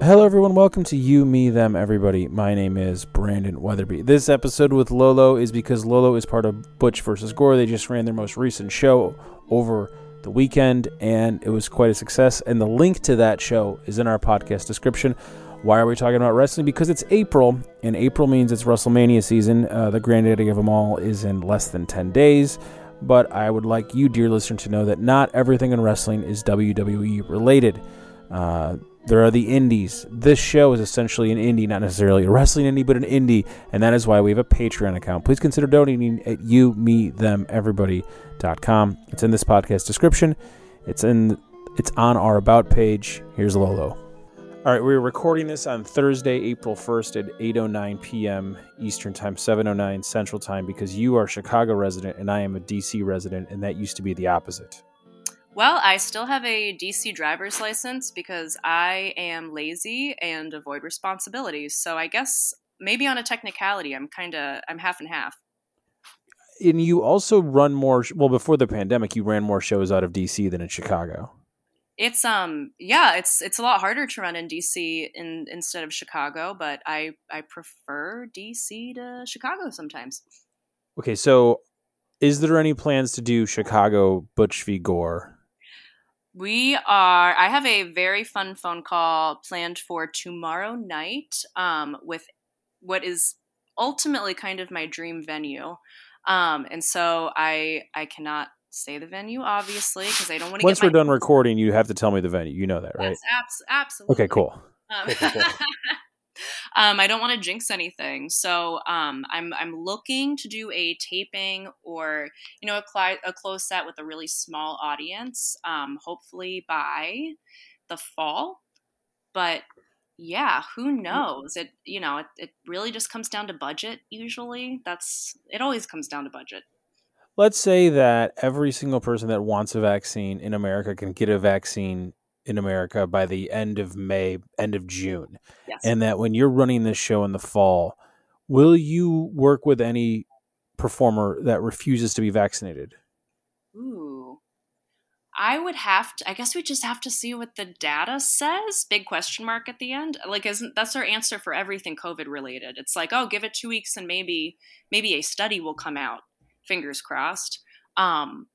Hello, everyone. Welcome to You, Me, Them, Everybody. My name is Brandon Weatherby. This episode with Lolo is because Lolo is part of Butch versus Gore. They just ran their most recent show over the weekend, and it was quite a success. And the link to that show is in our podcast description. Why are we talking about wrestling? Because it's April, and April means it's WrestleMania season. Uh, the granddaddy of them all is in less than 10 days. But I would like you, dear listener, to know that not everything in wrestling is WWE related. Uh, there are the indies. This show is essentially an indie, not necessarily a wrestling indie, but an indie, and that is why we have a Patreon account. Please consider donating at you, me, them, everybody.com. It's in this podcast description. It's in it's on our about page. Here's Lolo. All right, we're recording this on Thursday, April 1st at 8:09 p.m. Eastern Time, 7:09 Central Time because you are a Chicago resident and I am a DC resident and that used to be the opposite. Well, I still have a DC driver's license because I am lazy and avoid responsibilities. So I guess maybe on a technicality, I'm kind of I'm half and half. And you also run more well before the pandemic, you ran more shows out of DC than in Chicago. It's um yeah, it's it's a lot harder to run in DC in instead of Chicago, but I I prefer DC to Chicago sometimes. Okay, so is there any plans to do Chicago Butch v Gore? We are. I have a very fun phone call planned for tomorrow night um, with what is ultimately kind of my dream venue. Um, and so I I cannot say the venue obviously because I don't want to. Once we're done recording, you have to tell me the venue. You know that, right? Yes, abs- absolutely. Okay, cool. Um, cool, cool, cool. Um, I don't want to jinx anything, so um, I'm I'm looking to do a taping or you know a, cli- a close set with a really small audience, um, hopefully by the fall. But yeah, who knows? It you know it, it really just comes down to budget. Usually, that's it. Always comes down to budget. Let's say that every single person that wants a vaccine in America can get a vaccine in America by the end of May, end of June. Yes. And that when you're running this show in the fall, will you work with any performer that refuses to be vaccinated? Ooh. I would have to I guess we just have to see what the data says. Big question mark at the end. Like isn't that's our answer for everything COVID related. It's like, oh, give it 2 weeks and maybe maybe a study will come out. Fingers crossed. Um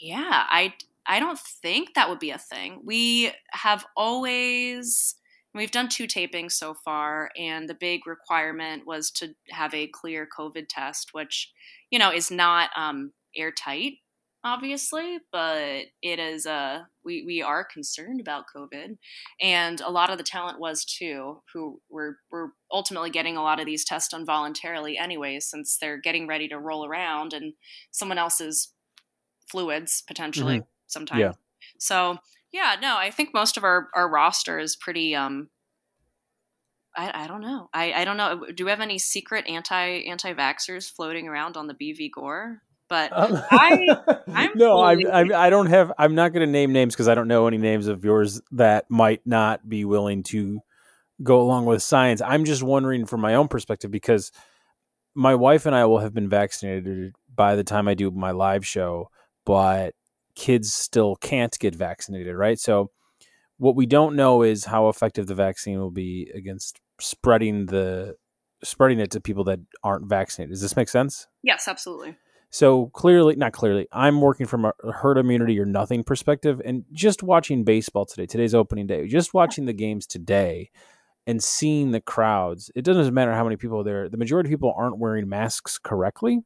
yeah, I I don't think that would be a thing. We have always we've done two tapings so far and the big requirement was to have a clear covid test which you know is not um, airtight obviously but it is uh we we are concerned about covid and a lot of the talent was too who were were ultimately getting a lot of these tests done voluntarily anyway since they're getting ready to roll around and someone else's fluids potentially mm-hmm sometimes. Yeah. So yeah, no, I think most of our, our roster is pretty um I, I don't know. I, I don't know. Do we have any secret anti anti vaxxers floating around on the BV Gore? But um, I, I'm no, I, I, I don't have. I'm not going to name names because I don't know any names of yours that might not be willing to go along with science. I'm just wondering from my own perspective because my wife and I will have been vaccinated by the time I do my live show, but kids still can't get vaccinated, right? So what we don't know is how effective the vaccine will be against spreading the spreading it to people that aren't vaccinated. Does this make sense? Yes, absolutely. So clearly, not clearly, I'm working from a herd immunity or nothing perspective, and just watching baseball today, today's opening day, just watching the games today, and seeing the crowds. It doesn't matter how many people are there. The majority of people aren't wearing masks correctly.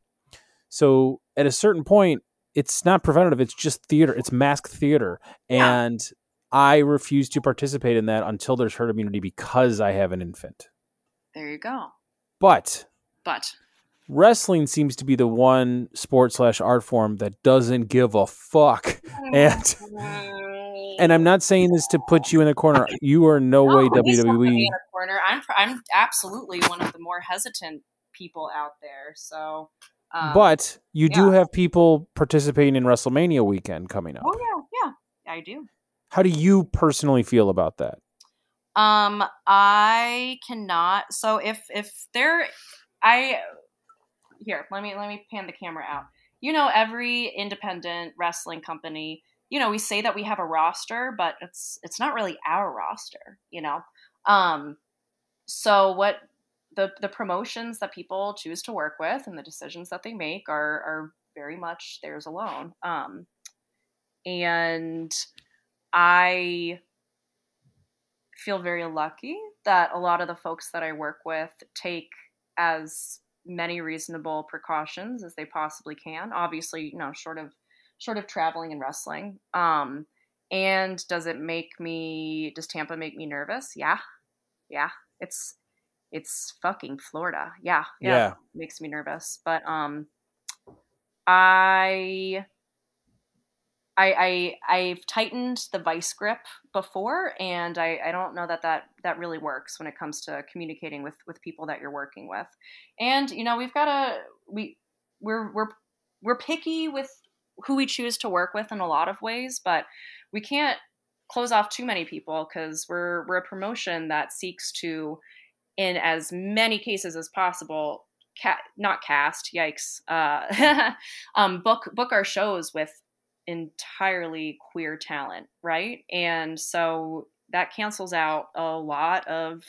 So at a certain point, it's not preventative it's just theater it's mask theater. Yeah. and i refuse to participate in that until there's herd immunity because i have an infant. There you go. But but. wrestling seems to be the one sport slash art form that doesn't give a fuck. Oh and and i'm not saying this to put you in the corner. You are no, no way wwe corner. I'm i'm absolutely one of the more hesitant people out there so um, but you yeah. do have people participating in WrestleMania weekend coming up. Oh yeah, yeah, I do. How do you personally feel about that? Um, I cannot. So if if there, I here let me let me pan the camera out. You know, every independent wrestling company you know, we say that we have a roster, but it's it's not really our roster, you know. Um, so what the the promotions that people choose to work with and the decisions that they make are are very much theirs alone. Um, and I feel very lucky that a lot of the folks that I work with take as many reasonable precautions as they possibly can. Obviously, you know, short of short of traveling and wrestling. Um, and does it make me? Does Tampa make me nervous? Yeah, yeah. It's it's fucking Florida. Yeah, yeah. yeah. Makes me nervous, but um, I I, I I've tightened the vice grip before, and I, I don't know that, that that really works when it comes to communicating with with people that you're working with. And you know, we've got to we we're we're we're picky with who we choose to work with in a lot of ways, but we can't close off too many people because we're we're a promotion that seeks to, in as many cases as possible, Ca- not cast yikes uh, um, book book our shows with entirely queer talent, right? And so that cancels out a lot of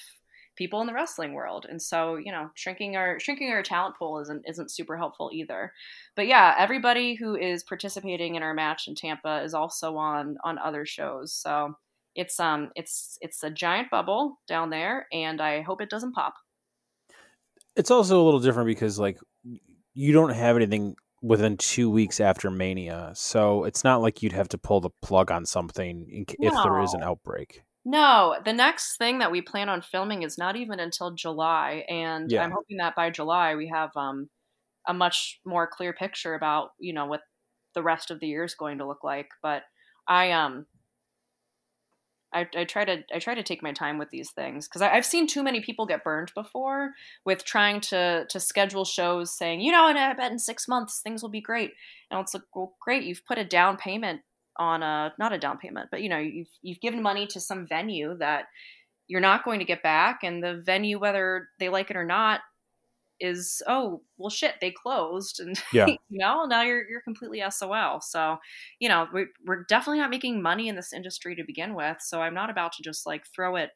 people in the wrestling world. And so, you know, shrinking our shrinking our talent pool isn't isn't super helpful either. But yeah, everybody who is participating in our match in Tampa is also on on other shows. So it's um it's it's a giant bubble down there and I hope it doesn't pop. It's also a little different because like you don't have anything within two weeks after Mania. So it's not like you'd have to pull the plug on something if no. there is an outbreak. No, the next thing that we plan on filming is not even until July, and yeah. I'm hoping that by July we have um, a much more clear picture about you know what the rest of the year is going to look like. But I um I, I try to I try to take my time with these things because I've seen too many people get burned before with trying to to schedule shows saying you know and I bet in six months things will be great. And it's like well great you've put a down payment on a not a down payment but you know you've you've given money to some venue that you're not going to get back and the venue whether they like it or not is oh well shit they closed and yeah. you know now you're you're completely SOL. So you know we, we're definitely not making money in this industry to begin with. So I'm not about to just like throw it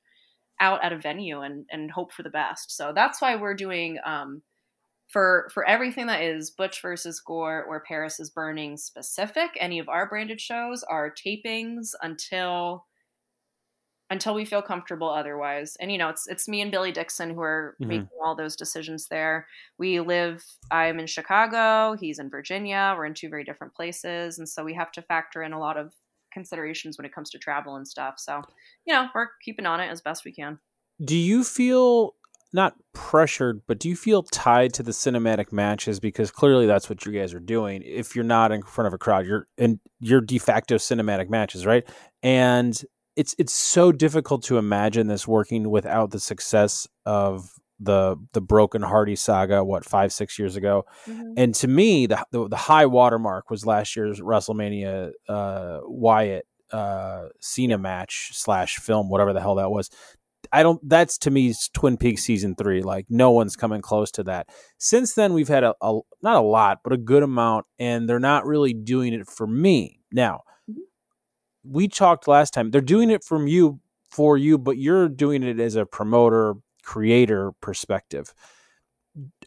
out at a venue and and hope for the best. So that's why we're doing um for for everything that is Butch versus Gore or Paris is Bumping specific. Any of our branded shows are tapings until until we feel comfortable otherwise. And you know, it's it's me and Billy Dixon who are mm-hmm. making all those decisions there. We live I'm in Chicago, he's in Virginia. We're in two very different places, and so we have to factor in a lot of considerations when it comes to travel and stuff. So, you know, we're keeping on it as best we can. Do you feel not pressured, but do you feel tied to the cinematic matches because clearly that's what you guys are doing. If you're not in front of a crowd, you're in your de facto cinematic matches, right? And it's it's so difficult to imagine this working without the success of the the broken Hardy saga what five six years ago, mm-hmm. and to me the, the, the high watermark was last year's WrestleMania uh, Wyatt uh, Cena match slash film whatever the hell that was. I don't. That's to me Twin Peaks season three. Like no one's coming close to that. Since then, we've had a, a not a lot, but a good amount, and they're not really doing it for me now we talked last time. They're doing it from you for you, but you're doing it as a promoter, creator perspective.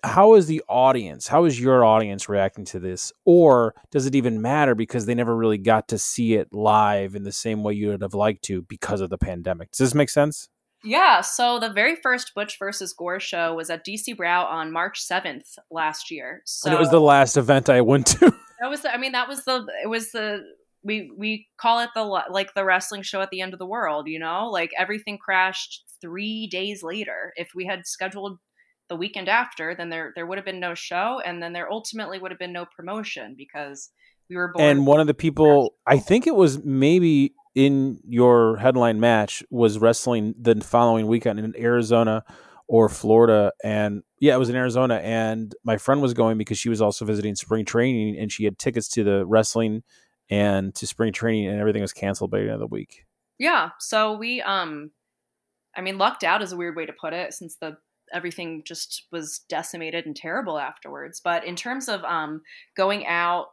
How is the audience? How is your audience reacting to this? Or does it even matter because they never really got to see it live in the same way you would have liked to because of the pandemic? Does this make sense? Yeah, so the very first Butch versus Gore show was at DC Brau on March 7th last year. So and it was the last event I went to. that was the, I mean that was the it was the we we call it the like the wrestling show at the end of the world you know? Like everything crashed three days later. If we had scheduled the weekend after then there there would have been no show and then there ultimately would have been no promotion because we were born and one of the people i think it was maybe in your headline match was wrestling the following weekend in arizona or florida and yeah it was in arizona and my friend was going because she was also visiting spring training and she had tickets to the wrestling and to spring training, and everything was canceled by the end of the week. Yeah, so we, um, I mean, lucked out is a weird way to put it, since the everything just was decimated and terrible afterwards. But in terms of um, going out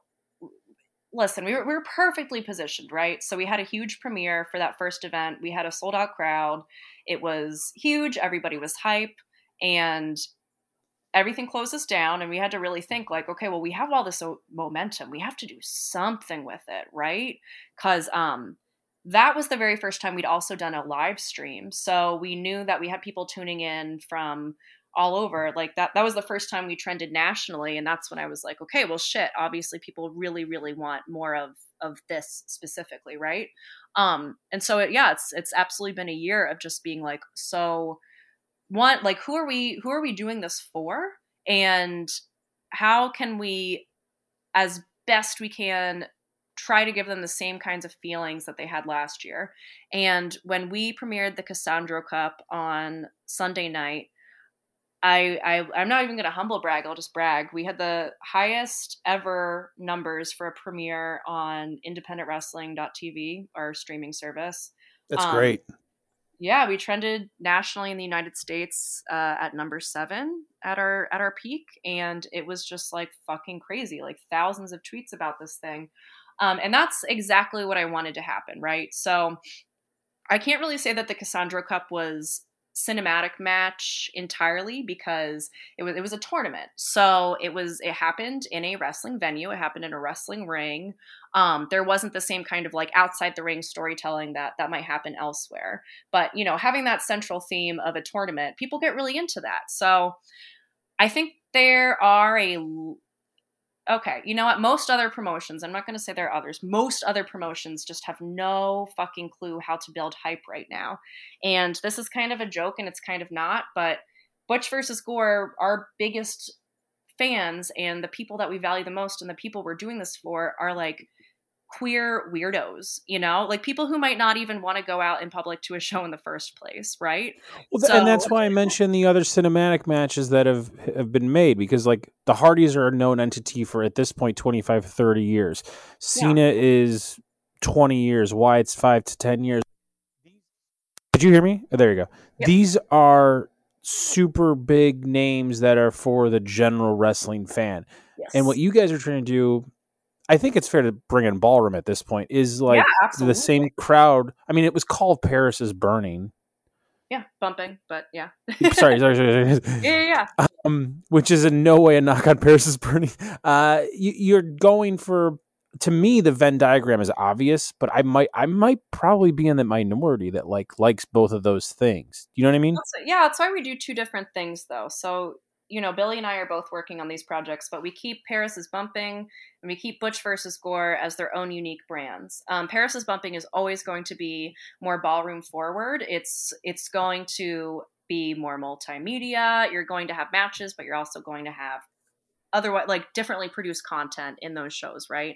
listen, we were, we were perfectly positioned, right? So we had a huge premiere for that first event. We had a sold out crowd. It was huge. Everybody was hype. And everything closes down and we had to really think like okay well we have all this momentum. We have to do something with it right? Because um that was the very first time we'd also done a live stream so we knew that we had people tuning in from all over like that that was the first time we trended nationally and that's when i was like okay well shit obviously people really really want more of of this specifically right? Um and so it, yeah it's it's absolutely been a year of just being like so one like who are we who are we doing this for and how can we as best we can try to give them the same kinds of feelings that they had last year and when we premiered the cassandra cup on sunday night I, I I'm not even gonna humble brag. I'll just brag. We had the highest ever numbers for a premiere on independentwrestling.tv, our streaming service. That's um, great yeah, we trended nationally in the United States uh, at number seven at our at our peak, and it was just like fucking crazy, like thousands of tweets about this thing, um, and that's exactly what I wanted to happen, right? So I can't really say that the Cassandra Cup was cinematic match entirely because it was it was a tournament. So it was it happened in a wrestling venue. It happened in a wrestling ring. Um, there wasn't the same kind of like outside the ring storytelling that that might happen elsewhere. But you know, having that central theme of a tournament, people get really into that. So I think there are a okay, you know what? Most other promotions, I'm not going to say there are others, most other promotions just have no fucking clue how to build hype right now. And this is kind of a joke and it's kind of not, but Butch versus Gore, our biggest fans and the people that we value the most and the people we're doing this for are like queer weirdos, you know, like people who might not even want to go out in public to a show in the first place, right? Well, so, and that's why I mentioned the other cinematic matches that have have been made because like the Hardys are a known entity for at this point 25 30 years. Cena yeah. is 20 years, Wyatt's 5 to 10 years. Did you hear me? Oh, there you go. Yep. These are super big names that are for the general wrestling fan. Yes. And what you guys are trying to do I think it's fair to bring in ballroom at this point. Is like yeah, the same crowd. I mean, it was called Paris is Burning. Yeah, bumping, but yeah. sorry, sorry, sorry, sorry. Yeah, yeah, yeah. Um, which is in no way a knock on Paris is Burning. Uh, you, you're going for to me the Venn diagram is obvious, but I might I might probably be in the minority that like likes both of those things. You know what I mean? Yeah, that's why we do two different things though. So you know, Billy and I are both working on these projects, but we keep Paris is Bumping and we keep Butch versus Gore as their own unique brands. Um, Paris is Bumping is always going to be more ballroom forward. It's it's going to be more multimedia. You're going to have matches, but you're also going to have otherwise like differently produced content in those shows, right?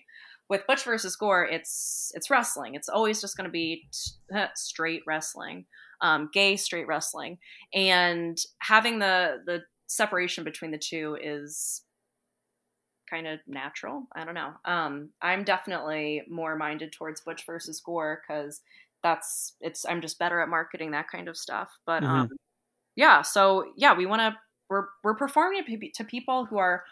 With Butch versus Gore, it's it's wrestling. It's always just going to be t- straight wrestling, um, gay straight wrestling, and having the the separation between the two is kind of natural. I don't know. Um, I'm definitely more minded towards Butch versus Gore because that's it's. I'm just better at marketing that kind of stuff. But mm-hmm. um, yeah, so yeah, we want to. We're we're performing to people who are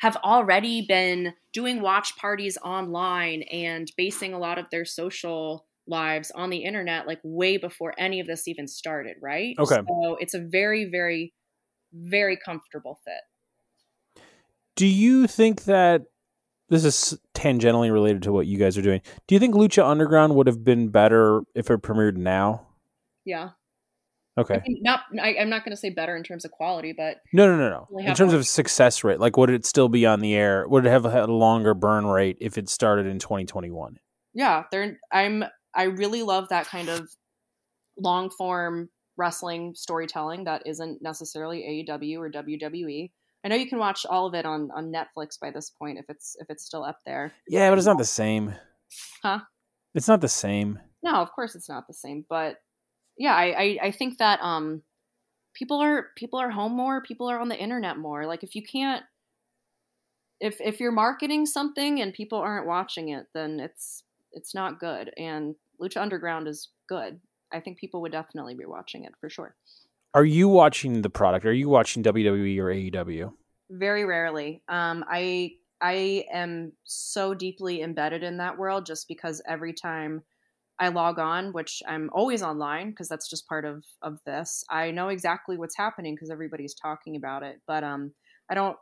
have already been doing watch parties online and basing a lot of their social lives on the internet like way before any of this even started right okay so it's a very very very comfortable fit. Do you think that this is tangentially related to what you guys are doing? Do you think Lucha Underground would have been better if it premiered now? Yeah. Okay. I mean, not, I, am not going to say better in terms of quality, but no, no, no, no. In terms more. of success rate, like would it still be on the air? Would it have had a longer burn rate if it started in 2021? Yeah, there. I'm. I really love that kind of long form wrestling storytelling that isn't necessarily AEW or WWE. I know you can watch all of it on on Netflix by this point if it's if it's still up there. Yeah, but it's not the same. Huh? It's not the same. No, of course it's not the same. But yeah, I I, I think that um people are people are home more, people are on the internet more. Like if you can't if if you're marketing something and people aren't watching it, then it's it's not good. And Lucha Underground is good. I think people would definitely be watching it for sure. Are you watching the product? Are you watching WWE or AEW? Very rarely. Um, I I am so deeply embedded in that world just because every time I log on, which I'm always online because that's just part of of this. I know exactly what's happening because everybody's talking about it, but um, I don't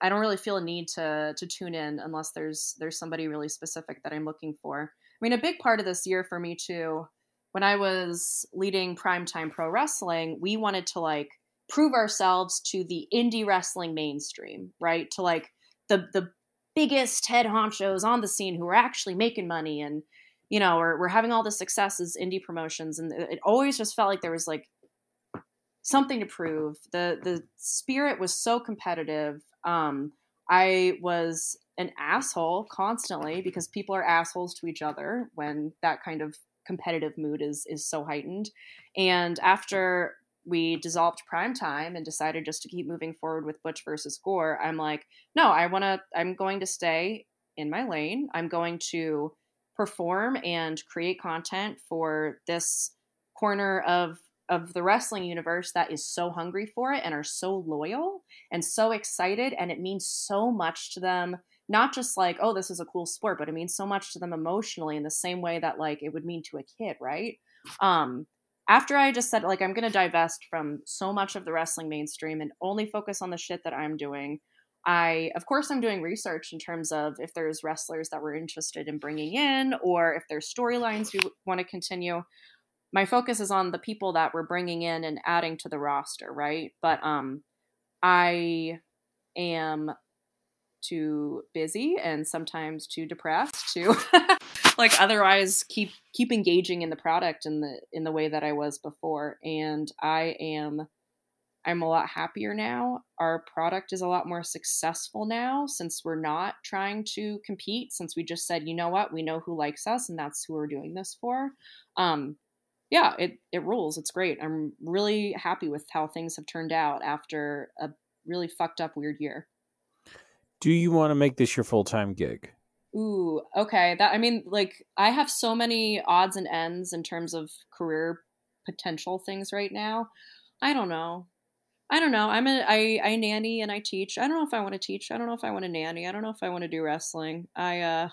I don't really feel a need to to tune in unless there's there's somebody really specific that I'm looking for. I mean, a big part of this year for me too, when I was leading Primetime Pro Wrestling, we wanted to like prove ourselves to the indie wrestling mainstream, right? To like the the biggest head honchos on the scene who are actually making money and you know we're, we're having all the successes indie promotions and it always just felt like there was like something to prove the the spirit was so competitive um i was an asshole constantly because people are assholes to each other when that kind of competitive mood is is so heightened. And after we dissolved prime time and decided just to keep moving forward with butch versus gore i'm like no i want to i'm going to stay in my lane. I'm going to perform and create content for this corner of of the wrestling universe that is so hungry for it and are so loyal and so excited and it means so much to them not just like oh this is a cool sport but it means so much to them emotionally in the same way that like it would mean to a kid right um after I just said like I'm going to divest from so much of the wrestling mainstream and only focus on the shit that I'm doing, I of course I'm doing research in terms of if there's wrestlers that we're interested in bringing in or if there's storylines we want to continue. My focus is on the people that we're bringing in and adding to the roster, right? But um I am too busy and sometimes too depressed to like otherwise keep keep engaging in the product in the in the way that I was before and I am I'm a lot happier now. Our product is a lot more successful now since we're not trying to compete since we just said, "You know what? We know who likes us and that's who we're doing this for." Um yeah, it it rules. It's great. I'm really happy with how things have turned out after a really fucked up weird year. Do you want to make this your full time gig? Ooh, okay. That I mean, like I have so many odds and ends in terms of career potential things right now. I don't know. I don't know. I'm a I I nanny and I teach. I don't know if I want to teach. I don't know if I want to nanny. I don't know if I want to do wrestling. I uh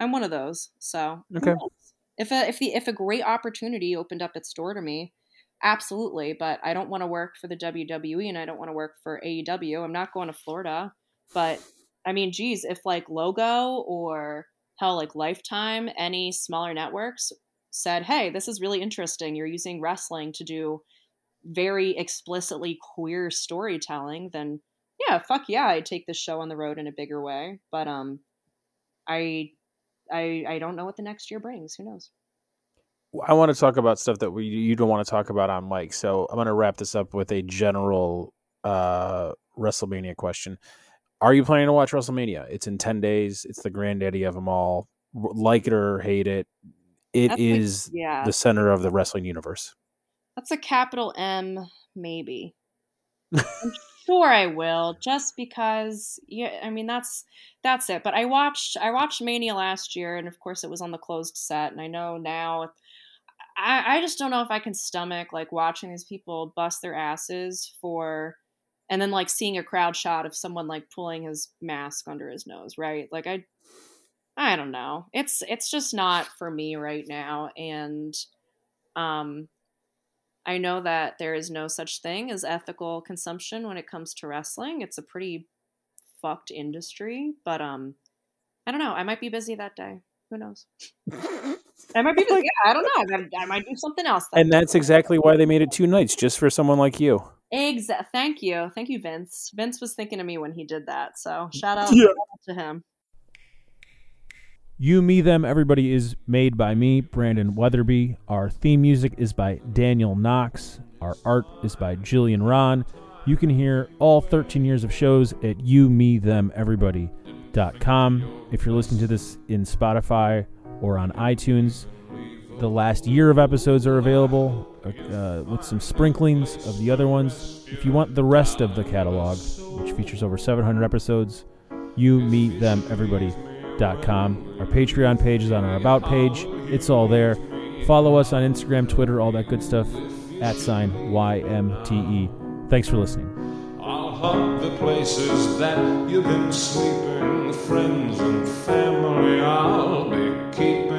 I'm one of those. So Okay. If a if the if a great opportunity opened up its door to me, absolutely. But I don't want to work for the WWE and I don't want to work for AEW. I'm not going to Florida. But I mean, geez, if like Logo or hell, like Lifetime, any smaller networks said, hey, this is really interesting. You're using wrestling to do very explicitly queer storytelling, then yeah, fuck yeah, I'd take this show on the road in a bigger way. But um I I I don't know what the next year brings. Who knows? I want to talk about stuff that we you don't want to talk about on mic. So I'm going to wrap this up with a general uh WrestleMania question. Are you planning to watch WrestleMania? It's in 10 days. It's the granddaddy of them all. Like it or hate it, it That's is like, yeah. the center of the wrestling universe. That's a capital M, maybe. I'm sure I will, just because. Yeah, I mean that's that's it. But I watched I watched Mania last year, and of course it was on the closed set. And I know now, I I just don't know if I can stomach like watching these people bust their asses for, and then like seeing a crowd shot of someone like pulling his mask under his nose, right? Like I. I don't know. It's it's just not for me right now, and um, I know that there is no such thing as ethical consumption when it comes to wrestling. It's a pretty fucked industry, but um I don't know. I might be busy that day. Who knows? I might be like, Yeah, I don't know. I might, I might do something else. That And that's exactly why they made it two nights, just for someone like you. Exa- Thank you. Thank you, Vince. Vince was thinking of me when he did that. So shout out Yeah. to him. You, Me, Them, Everybody is made by me, Brandon Weatherby. Our theme music is by Daniel Knox. Our art is by Jillian Ron. You can hear all 13 years of shows at you, me, them, everybody.com. If you're listening to this in Spotify or on iTunes, the last year of episodes are available uh, with some sprinklings of the other ones. If you want the rest of the catalog, which features over 700 episodes, you, me, them, everybody.com. Our Patreon page is on our About page. It's all there. Follow us on Instagram, Twitter, all that good stuff. At sign YMTE. Thanks for listening. I'll the places that you've been sleeping. Friends and family I'll be keeping.